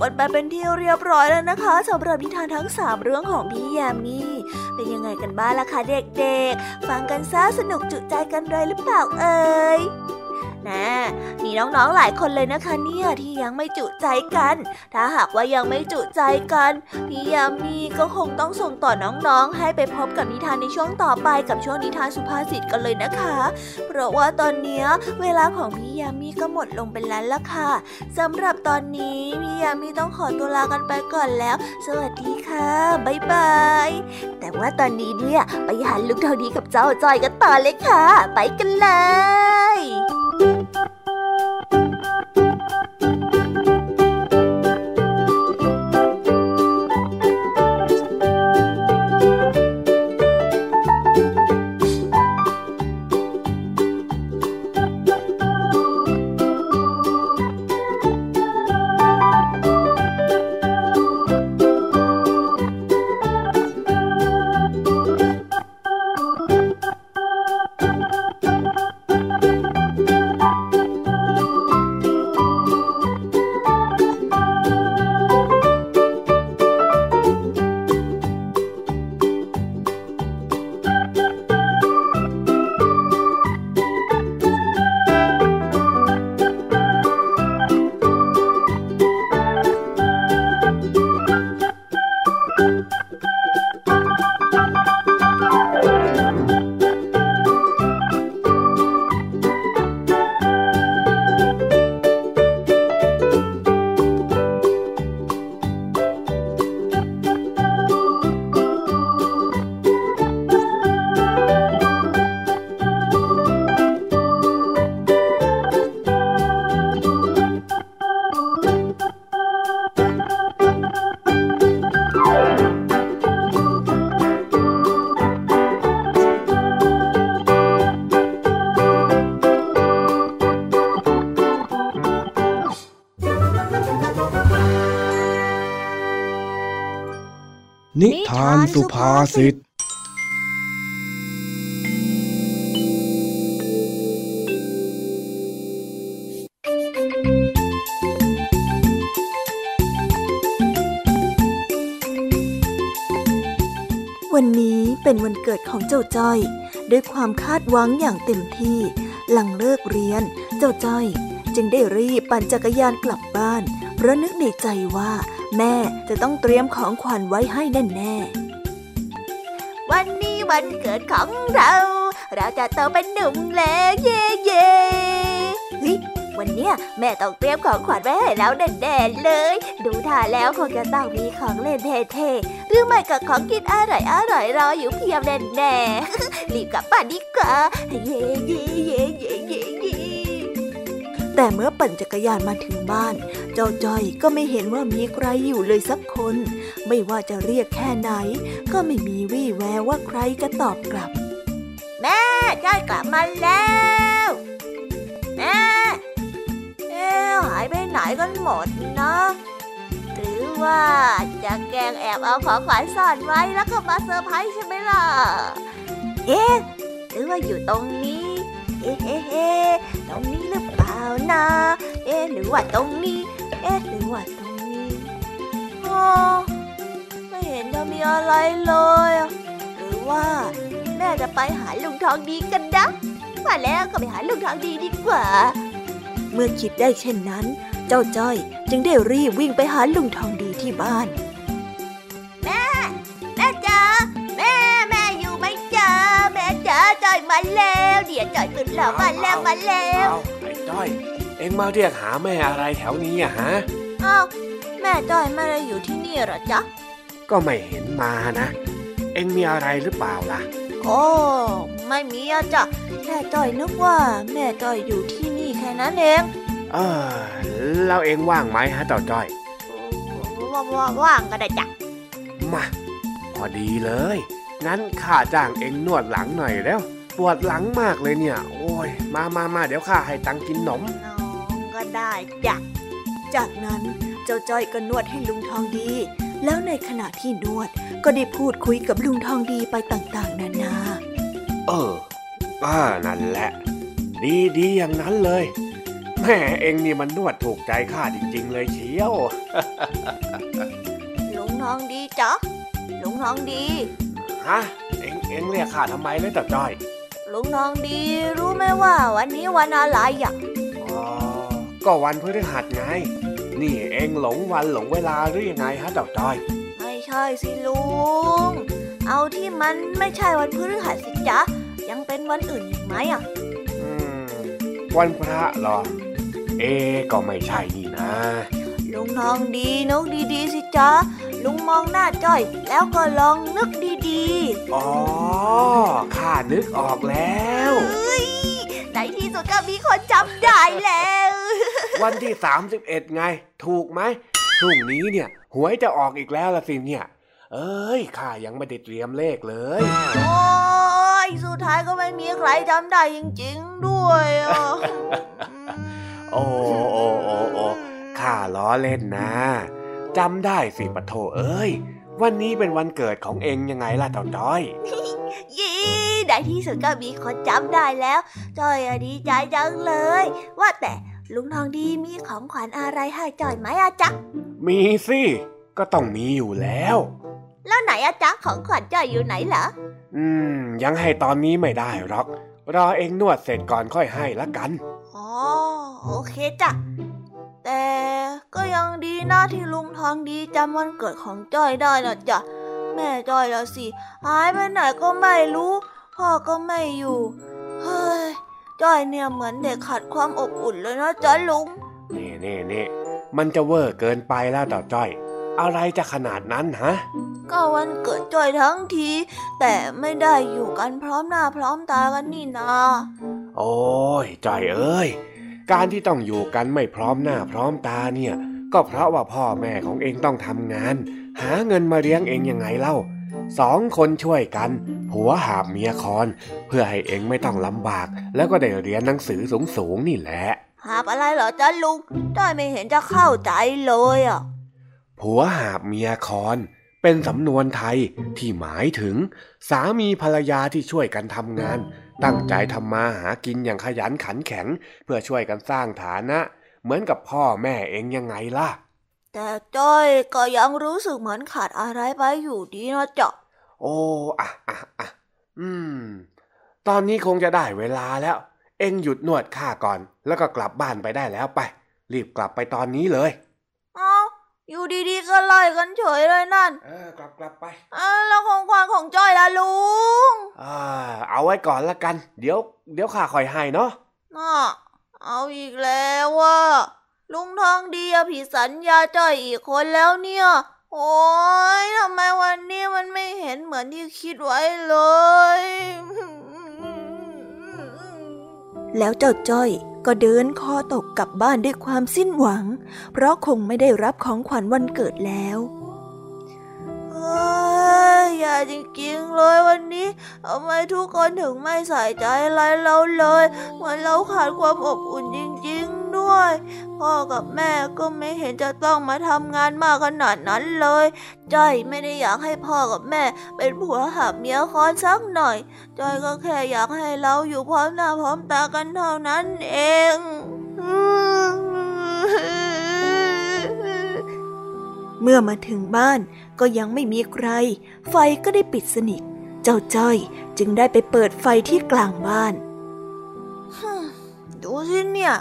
กันไปเป็นที่เรียบร้อยแล้วนะคะสำหรับนิทานทั้ง 3 เรื่องของพี่ยามีเป็นยังไงกันบ้างล่ะคะเด็กๆ ฟังกันซะสนุกจุใจกันเลยหรือเปล่าเอ่ย นะมีน้องๆหลายคนเลยนะคะเนี่ยที่ยังไม่จุใจกัน ถ้าหากว่ายังไม่จุใจกัน พี่ยามีก็คงต้องส่งต่อน้องๆ ให้ไปพบกับนิทานในช่วงต่อไปกับช่วงนิทานสุภาษิตกันเลยนะคะ เพราะว่าตอนนี้เวลาของพี่ยามีก็หมดลงไปแล้วล่ะค่ะสำหรับตอนนี้พี่ยามีต้องขอตัวลากันไปก่อนแล้ว สวัสดีค่ะบ๊ายบายแต่ว่าตอนนี้เนี่ยไปหาลูกเท่าดีกับเจ้าจอยกันต่อเลยค่ะ ไปกันเลยาสุภาษิตวันนี้เป็นวันเกิดของเจ้าจ้อย ด้วยความคาดหวังอย่างเต็มที่ หลังเลิกเรียน เจ้าจ้อย จึงได้รีบปั่นจักรยานกลับบ้านเพราะนึกในใจว่า แม่จะต้องเตรียมของขวัญไว้ให้แน่ๆ วันเกิดของเรา เราจะโตเป็นหนุ่มแล้วเย่เย้วันนี้นี้ยแม่ต้องเตรียมของขวัญไว้ให้แล้วแน่ๆเลย ดูท่าแล้วคงจะต้องมีของเล่นเท่ๆหรือไม่ก็ของกินอร่อยอร่อยรออยู่เพียบแน่ๆรีบกลับบ้านดีกว่าเย่เย่เย่เย่เย่เย่แต่เมื่อปั่นจักรยานมาถึงบ้าน เจ้าจ้อยก็ไม่เห็นว่ามีใครอยู่เลยสักคน ไม่ว่าจะเรียกแค่ไหน ก็ไม่มีวี่แววว่าใครจะตอบกลับ แม่จ้อยกลับมาแล้วแม่เอ๊หายไปไหนกันหมดนะหรือว่าจะแกล้งแอบเอาของขวัญซ่อนไว้แล้วก็มาเซอร์ไพรส์ใช่ไหมล่ะ เอ๊ะหรือว่าอยู่ตรงนี้ เอ๊ะเอ๊ะเอ๊ะตรงนี้หรือเปล่านะ เอ๊ะหรือว่าตรงนี้ เอ๊ะหรือว่าตรงนี้ อ๋อ เห็นจะมีอะไรเลยอะหรือว่าแม่จะไปหาลุงทองดีกันนะว่าแล้วก็ไปหาลุงทองดีดีกว่า เมื่อคิดได้เช่นนั้น เจ้าจ้อยจึงได้รีบวิ่งไปหาลุงทองดีที่บ้าน แม่ แม่จ๋าแม่แม่อยู่ไหมจ๋าแม่จ๋าจ้อยมาแล้วเดี๋ยวจ้อยตื่นแล้วมาแล้วมาแล้วเอาไอ้จ้อย เอ็งมาเรียกหาแม่อะไรแถวนี้อะฮะอ้าวแม่จ้อยไม่ได้อยู่ที่นี่เหรอจ๊ะ ก็ไม่เห็นมานะ เอ็งมีอะไรหรือเปล่าล่ะโอ้ไม่มีอะจ้ะแค่จ้อยนึกว่า แม่จ้อยอยู่ที่นี่แค่นั้นเอง เออแล้วเอ็งว่างไหมฮะเจ้าจ้อยว่าว่าว่างก็ได้จ้ะมาพอดีเลย งั้นข้าจ้างเอ็งนวดหลังหน่อยแล้วปวดหลังมากเลยเนี่ย โอ้ย มามามาเดี๋ยวข้าให้ตังค์กินหนมน้องก็ได้จ้ะจากนั้นเจ้าจ้อยก็นวดให้ลุงทองดี แล้วในขณะที่นวดก็ได้พูดคุยกับลุงทองดีไปต่างๆ นานา เอออ่านั่นแหละ ดีดีอย่างนั้นเลย แม่เอ็งนี่มันนวดถูกใจข้าจริง ๆ เลยเชียว ลุงทองดีจ๊ะ ลุงทองดี ฮะ เอ็งเอ็งเรียกข้าทำไมเลยเจ้าจ้อย ลุงทองดีรู้ไหมว่าวันนี้วันอะไรอะ อ๋อ ก็วันพฤหัสไง นี่เอ็งหลงวันหลงเวลาหรือยังไงฮะเจ้าจ้อย ไม่ใช่สิลุง เอาที่มันไม่ใช่วันพฤหัสสิจ๊ะ ยังเป็นวันอื่นอีกไหมอะอืมวันพระเหรอ เอ๊ะก็ไม่ใช่นี่นะ ลุงทองดีนึกดีๆสิจ๊ะ ลุงมองหน้าจ้อย แล้วก็ลองนึกดีอ๋อ ข้านึกออกแล้วๆเอ้ย ในที่สุดก็มีคนจำได้แล้ว วันที่ 31 ไง ถูกไหมพรุ่งนี้เนี่ย หวยจะออกอีกแล้วละสิเนี่ย เอ้ยข้ายังไม่ได้เตรียมเลขเลย โอ้ยสุดท้ายก็ไม่มีใครจำได้จริงๆด้วยอะโอ้โอ้โอ้โอ้ข้าล้อเล่นนะจำได้สิปะโถเอ้ย วันนี้เป็นวันเกิดของเองยังไงล่ะเจ้าจ้อย ยี่ในที่สุดก็มีคนจำได้แล้วจ้อยอะดีใจจังเลย ว่าแต่ลุงทองดีมีของขวัญอะไรให้จ้อยไหมอะจ๊ะ มีสิ ก็ต้องมีอยู่แล้ว แล้วไหนอะจ๊ะของขวัญจ้อยอยู่ไหนเหรอ อืม ยังให้ตอนนี้ไม่ได้หรอก รอเองนวดเสร็จก่อนค่อยให้ละกัน อ๋อ โอเคจ้ะ แต่ก็ยังดีนะที่ลุงทองดีจำวันเกิดของจ้อยได้นะจ๊ะแม่จ้อยละสิหายไปไหนก็ไม่รู้ พ่อก็ไม่อยู่ เฮ้ยจ้อยเนี่ยเหมือนเด็กขาดความอบอุ่นเลยนะจ๊ะลุงนี่นี่นี่มันจะเวอร์เกินไปแล้วเจ้าจ้อย อะไรจะขนาดนั้นฮะก็วันเกิดจ้อยทั้งที แต่ไม่ได้อยู่กันพร้อมหน้าพร้อมตากันนี่นา โอ้ยจ้อยเอ้ย การที่ต้องอยู่กันไม่พร้อมหน้าพร้อมตาเนี่ย ก็เพราะว่าพ่อแม่ของเองต้องทำงาน หาเงินมาเลี้ยงเองยังไงเล่าสองคนช่วยกัน ผัวหาบเมียคอน เพื่อให้เองไม่ต้องลำบาก แล้วก็ได้เรียนหนังสือสูงๆนี่แหละหาบอะไรเหรอจ๊ะลุงจ้อยไม่เห็นจะเข้าใจเลยอะผัวหาบเมียคอน เป็นสำนวนไทยที่หมายถึง สามีภรรยาที่ช่วยกันทำงาน ตั้งใจทำมาหากินอย่างขยันขันแข็ง เพื่อช่วยกันสร้างฐานะ เหมือนกับพ่อแม่เองยังไงล่ะ แต่จ้อยก็ยังรู้สึกเหมือนขาดอะไรไปอยู่ดีนะจ๊ะโอ้อะอะอะอืม ตอนนี้คงจะได้เวลาแล้ว เอ็งหยุดนวดข้าก่อน แล้วก็กลับบ้านไปได้แล้วไป รีบกลับไปตอนนี้เลยเอ้าอยู่ดีๆก็ไล่กันเฉยเลยนั่น เออกลับกลับไปอ้าวแล้วของขวัญของจ้อยล่ะลุงอ่าเอาไว้ก่อนละกัน เดี๋ยว เดี๋ยวข้าคอยให้เนาะน่ะเอาอีกแล้วว่าลุงทองดีอะผิดสัญญาจ้อยอีกคนแล้วเนี่ย โอ้ยทำไมวันนี้มันไม่เห็นเหมือนที่คิดไว้เลย แล้วเจ้าจ้อยก็เดินคอตกกลับบ้านด้วยความสิ้นหวัง เพราะคงไม่ได้รับของขวัญวันเกิดแล้วอ้ยอย่าจริงๆเลยวันนี้ทำไมทุกคนถึงไม่ใส่ใจอะไรเราเลยเหมือนเราขาดความอบอุ่นจริงๆ ด้วย พ่อกับแม่ก็ไม่เห็นจะต้องมาทำงานมากขนาดนั้นเลยจ้อยไม่ได้อยากให้พ่อกับแม่เป็นผัวหับเมียคอนสักหน่อยจ้อยก็แค่อยากให้เราอยู่พร้อมหน้าพร้อมตากันเท่านั้นเองเมื่อมาถึงบ้านก็ยังไม่มีใคร ไฟก็ได้ปิดสนิท เจ้าจ้อยจึงได้ไปเปิดไฟที่กลางบ้านดูสิเนี่ย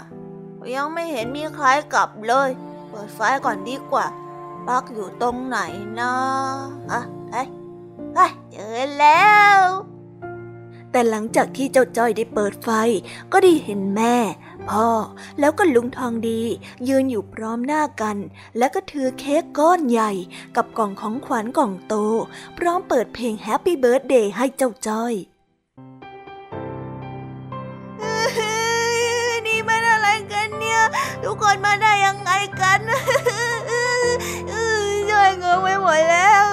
ยังไม่เห็นมีใครกลับเลย เปิดไฟก่อนดีกว่าปลั๊กอยู่ตรงไหนนะอะเฮ้ยเฮ้ยเจอแล้ว แต่หลังจากที่เจ้าจ้อยได้เปิดไฟ ก็ได้เห็นแม่ พ่อ แล้วก็ลุงทองดี ยืนอยู่พร้อมหน้ากัน แล้วก็ถือเค้กก้อนใหญ่ กับกล่องของขวัญกล่องโต พร้อมเปิดเพลงแฮปปี้เบิร์ดเดย์ให้เจ้าจ้อย ทุกคนมาได้ยังไงกันย่อยเงงไปหมดแล้ว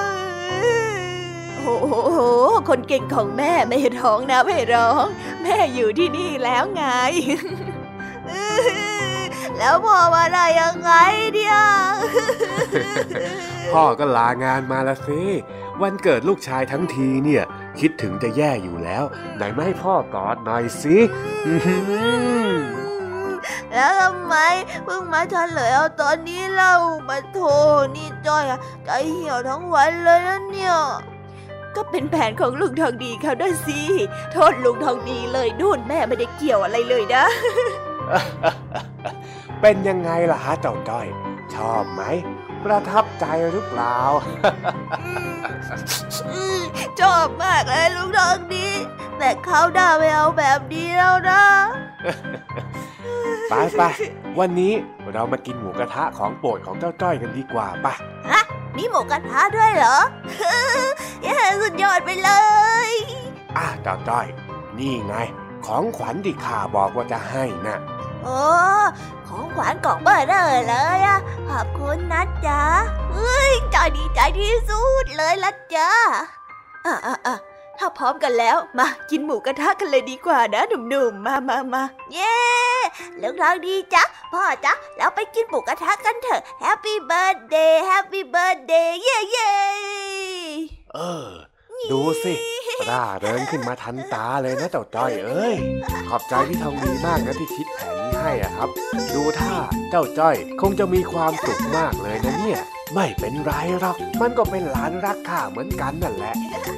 โอ้โห คนเก่งของแม่ไม่ร้องนะไม่ร้อง แม่อยู่ที่นี่แล้วไง แล้วพ่อมาได้ยังไงเนี่ยพ่อก็ลางานมาละสิวันเกิดลูกชายทั้งทีเนี่ย คิดถึงจะแย่อยู่แล้ว ไหนไม่ให้พ่อกอดหน่อยสิอื้อหือ แล้วทำไมเพิ่งมาเฉลยเอาตอนนี้เล่ามาโทนี่จ้อยอะใจเหี่ยวทั้งวันเลยนะเนี่ยก็เป็นแผนของลุงทองดีเขาด้วยสิโทษลุงทองดีเลยนู่นแม่ไม่ได้เกี่ยวอะไรเลยนะ เป็นยังไงล่ะฮะเจ้าจ้อย ชอบไหม ประทับใจหรือเปล่า อืมชอบมากเลยลุงทองดีแต่เขาด่าไม่เอาแบบนี้แล้วนะ ไปไปวันนี้เรามากินหมูกระทะของโปรดของเจ้าจ้อยกันดีกว่าปะมีหมูกระทะด้วยเหรอ เย้สุดยอดไปเลย อะเจ้าจ้อย นี่ไง ของขวัญที่ข้าบอกว่าจะให้น่ะ โอ้ของขวัญกล่องเบอร์เรอเลยอะขอบคุณนะจ๊ะเฮ้ยจอยดีใจที่สุดเลยละจ๊ะอะอะอะถ้าพร้อมกันแล้ว มากินหมูกระทะกันเลยดีกว่านะหนุ่มๆ มามามาเย้เรื่องราวดีจ๊ะ พ่อจ๊ะ เราไปกินหมูกระทะกันเถอะ Happy Birthday Happy Birthday เย้เย้เออ ดูสิร่าเริงขึ้นมาทันตาเลยนะเจ้าจ้อยเอ้ย ขอบใจพี่ทองดีมากนะที่คิดแผนนี้ให้อะครับ ดูท่าเจ้าจ้อย คงจะมีความสุขมากเลยนะเนี่ย ไม่เป็นไรหรอก มันก็เป็นหลานรักข้าเหมือนกันนั่นแหละ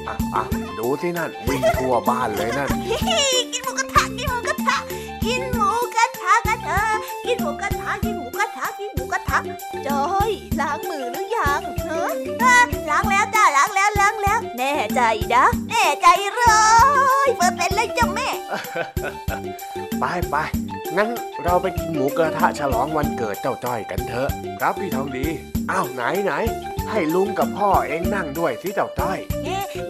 อะอะดูสินั่นวิ่งทั่วบ้านเลยนั่น กินหมูกระทะกินหมูกระทะกินหมูกระทะกันเถอะกินหมูกระทะกินหมูกระทะกินหมูกระทะจอยล้างมือหรือยังเฮ้ล้างแล้วจ้าล้างแล้ว ใจนะแน่ใจเลยเปิดเป็นเลยจ้ะแม่ ไปไปงั้นเราไปกินหมูกระทะฉลองวันเกิดเจ้าจ้อยกันเถอะ ครับพี่ทองดีอ้าวไหนไหน ให้ลุงกับพ่อเองนั่งด้วยสิเจ้าจ้อย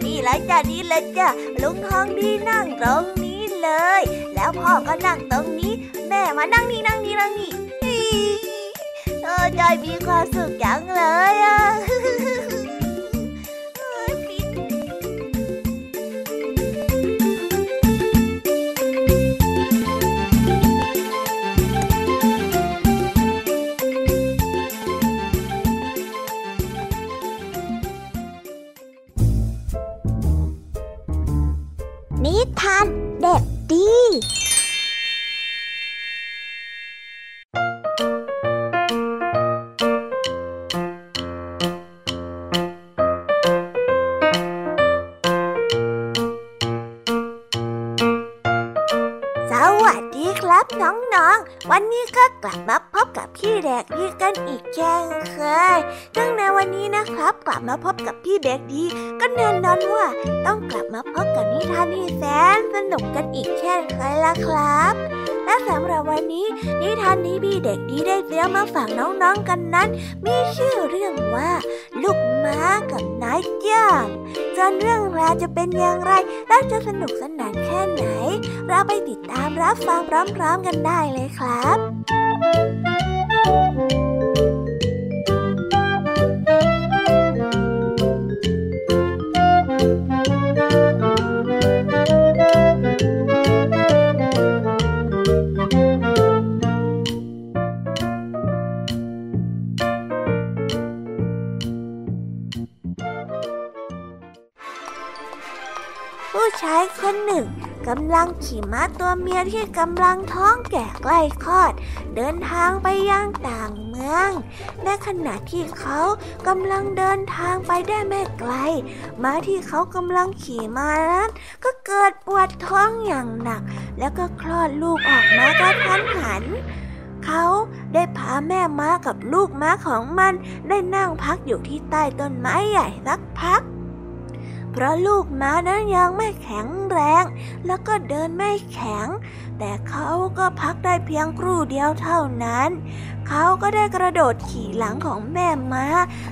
นี่เลยจ้ะนี่เลยจ้ะลุงทองดีนั่งตรงนี้เลย แล้วพ่อก็นั่งตรงนี้ แม่มานั่งนี่นั่งนี่นั่งนี่อี๋เออจอยมีความสุขจังเลยอะ มาพบกับพี่แดกดีก็แน่นอนว่า ต้องกลับมาพบกับนิทานที่แสนสนุกกันอีกเช่นเคยละครับ และสำหรับวันนี้ นิทานนี้พี่เด็กดีได้เตรียมมาฝากน้องๆกันนั้น มีชื่อเรื่องว่า ลูกม้ากับนายจ้างส่วนเรื่องราวจะเป็นอย่างไรและจะสนุกสนานแค่ไหน เราไปติดตามรับฟังพร้อมๆกันได้เลยครับผู้ นหนึ่งกำลังขี่ม้าตัวเมียที่กำลังท้องแก่ใกล้คลอด เดินทางไปยังต่างเมือง ในขณะที่เขากำลังเดินทางไปได้ไม่ไกล ม้าที่เขากำลังขี่มานั้น ก็เกิดปวดท้องอย่างหนัก แล้วก็คลอดลูกออกมากระทันหันเขาได้พาแม่ม้ากับลูกม้าของมันได้นั่งพักอยู่ที่ใต้ต้นไม้ใหญ่สักพัก เพราะลูกม้านั้นยังไม่แข็งแรง แล้วก็เดินไม่แข็ง แต่เขาก็พักได้เพียงครู่เดียวเท่านั้น เขาก็ได้กระโดดขี่หลังของแม่ม้า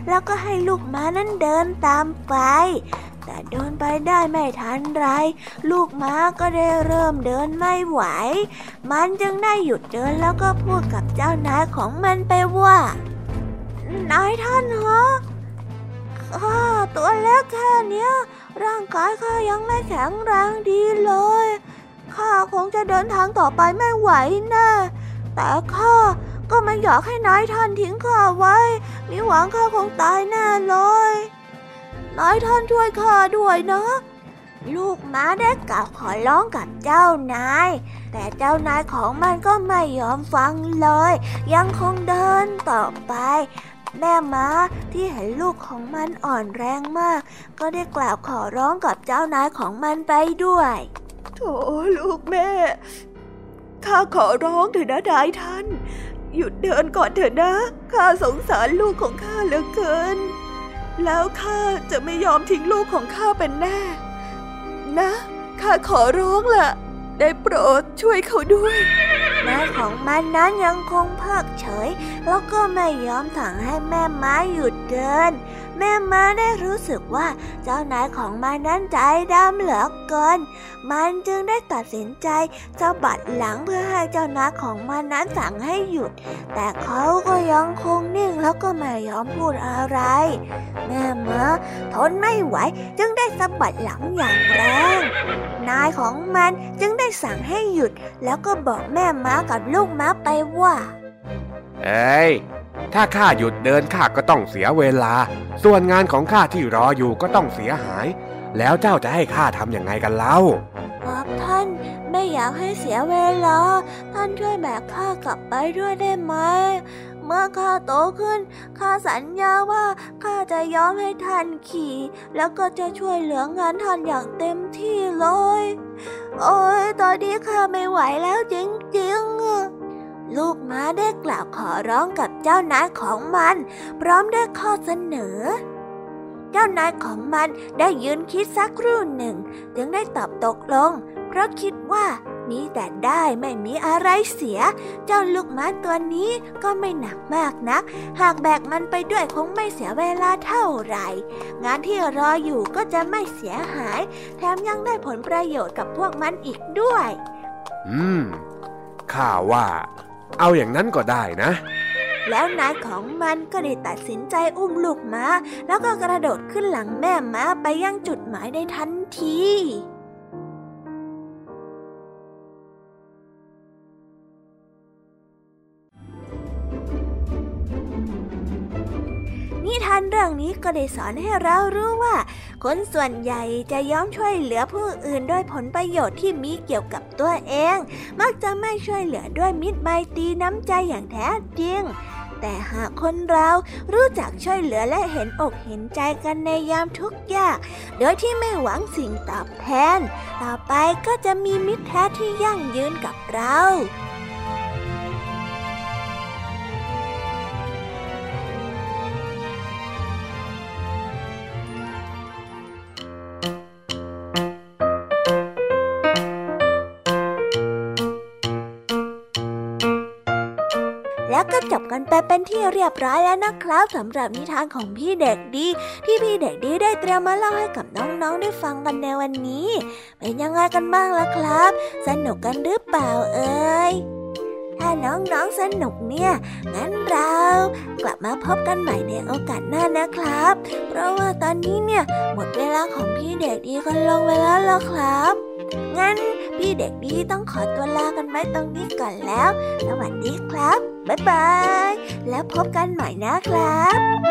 แล้วก็ให้ลูกม้านั้นเดินตามไปแต่เดินไปได้ไม่ทันไร ลูกม้าก็ได้เริ่มเดินไม่ไหว มันจึงได้หยุดเดินแล้วก็พูดกับเจ้านายของมันไปว่า นายท่านฮะ ข้าตัวเล็กแค่เนี้ย ร่างกายข้ายังไม่แข็งแรงดีเลย ข้าคงจะเดินทางต่อไปไม่ไหวแน่แต่ข้าก็ไม่อยากให้นายท่านทิ้งข้าไว้มีหวังข้าคงตายแน่เลย นายท่านช่วยข้าด้วยนะ ลูกม้าได้กล่าวขอร้องกับเจ้านาย แต่เจ้านายของมันก็ไม่ยอมฟังเลย ยังคงเดินต่อไป แม่ม้าที่เห็นลูกของมันอ่อนแรงมาก ก็ได้กล่าวขอร้องกับเจ้านายของมันไปด้วยโถลูกแม่ ข้าขอร้องเถอะนะนายท่าน หยุดเดินก่อนเถอะนะ ข้าสงสารลูกของข้าเหลือเกิน แล้วข้าจะไม่ยอมทิ้งลูกของข้าเป็นแน่ นะ ข้าขอร้องล่ะ ได้โปรดช่วยเขาด้วย นายของมันนั้นยังคงเพิกเฉย แล้วก็ไม่ยอมถังให้แม่ม้าหยุดเดินแม่ม้าได้รู้สึกว่าเจ้านายของมันนั้นใจดำเหลือเกิน มันจึงได้ตัดสินใจสะบัดหลังเพื่อให้เจ้านายของมันนั้นสั่งให้หยุด แต่เขาก็ยังคงนิ่งแล้วก็ไม่ยอมพูดอะไร แม่ม้าทนไม่ไหวจึงได้สะบัดหลังอย่างแรงนายของมันจึงได้สั่งให้หยุด แล้วก็บอกแม่ม้ากับลูกม้าไปว่า เอ้ย ถ้าข้าหยุดเดินข้าก็ต้องเสียเวลา ส่วนงานของข้าที่รออยู่ก็ต้องเสียหาย แล้วเจ้าจะให้ข้าทำอยังไงกันเล่าท่านไม่อยากให้เสียเวลา ท่านช่วยแบกข้ากลับไปด้วยได้ไหม เมื่อข้าโตขึ้นข้าสัญญาว่าข้าจะยอมให้ท่านขี่ แล้วก็จะช่วยเหลืองานท่านอย่างเต็มที่เลย โอ้ยตอนนี้ข้าไม่ไหวแล้วจริงๆอะ ลูกม้าได้กล่าวขอร้องกับเจ้านายของมัน พร้อมด้วยข้อเสนอ เจ้านายของมันได้ยืนคิดสักครู่หนึ่ง จึงได้ตอบตกลง เพราะคิดว่ามีแต่ได้ไม่มีอะไรเสีย เจ้าลูกม้าตัวนี้ก็ไม่หนักมากนัก หากแบกมันไปด้วยคงไม่เสียเวลาเท่าไหร่ งานที่รออยู่ก็จะไม่เสียหาย แถมยังได้ผลประโยชน์กับพวกมันอีกด้วย อืม ข้าว่า เอาอย่างนั้นก็ได้นะ แล้วนายของมันก็ได้ตัดสินใจอุ้มลูกม้า แล้วก็กระโดดขึ้นหลังแม่ม้าไปยังจุดหมายในทันทีานเรื่องนี้ก็ได้สอนให้เรารู้ว่า คนส่วนใหญ่จะย้อมช่วยเหลือผู้อื่นด้วยผลประโยชน์ที่มีเกี่ยวกับตัวเอง มักจะไม่ช่วยเหลือด้วยมิตรไมตรีน้ำใจอย่างแท้จริงแต่หากคนเรารู้จักช่วยเหลือและเห็นอกเห็นใจกันในยามทุกข์ยาก โดยที่ไม่หวังสิ่งตอบแทน ต่อไปก็จะมีมิตรแท้ที่ยั่งยืนกับเรา เป็นที่เรียบร้อยแล้วนะครับสำหรับนิทานของพี่เด็กดี ที่พี่เด็กดีได้เตรียมมาเล่าให้กับน้องๆได้ฟังกันในวันนี้ เป็นยังไงกันบ้างล่ะครับ สนุกกันหรือเปล่าเอ่ยถ้าน้องๆสนุกเนี่ย งั้นเรากลับมาพบกันใหม่ในโอกาสหน้านะครับ เพราะว่าตอนนี้เนี่ยหมดเวลาของพี่เด็กดีกันลงไปแล้วล่ะครับ งั้นพี่เด็กดีต้องขอตัวลากันไว้ตรงนี้ก่อนแล้ว สวัสดีครับ บ๊ายบาย แล้วพบกันใหม่นะครับ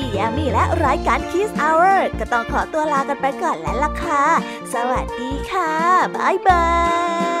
่ยามีและรายการ Kiss Hour ก็ต้องขอตัวลากันไปก่อนแล้วล่ะค่ะ สวัสดีค่ะ บ๊ายบาย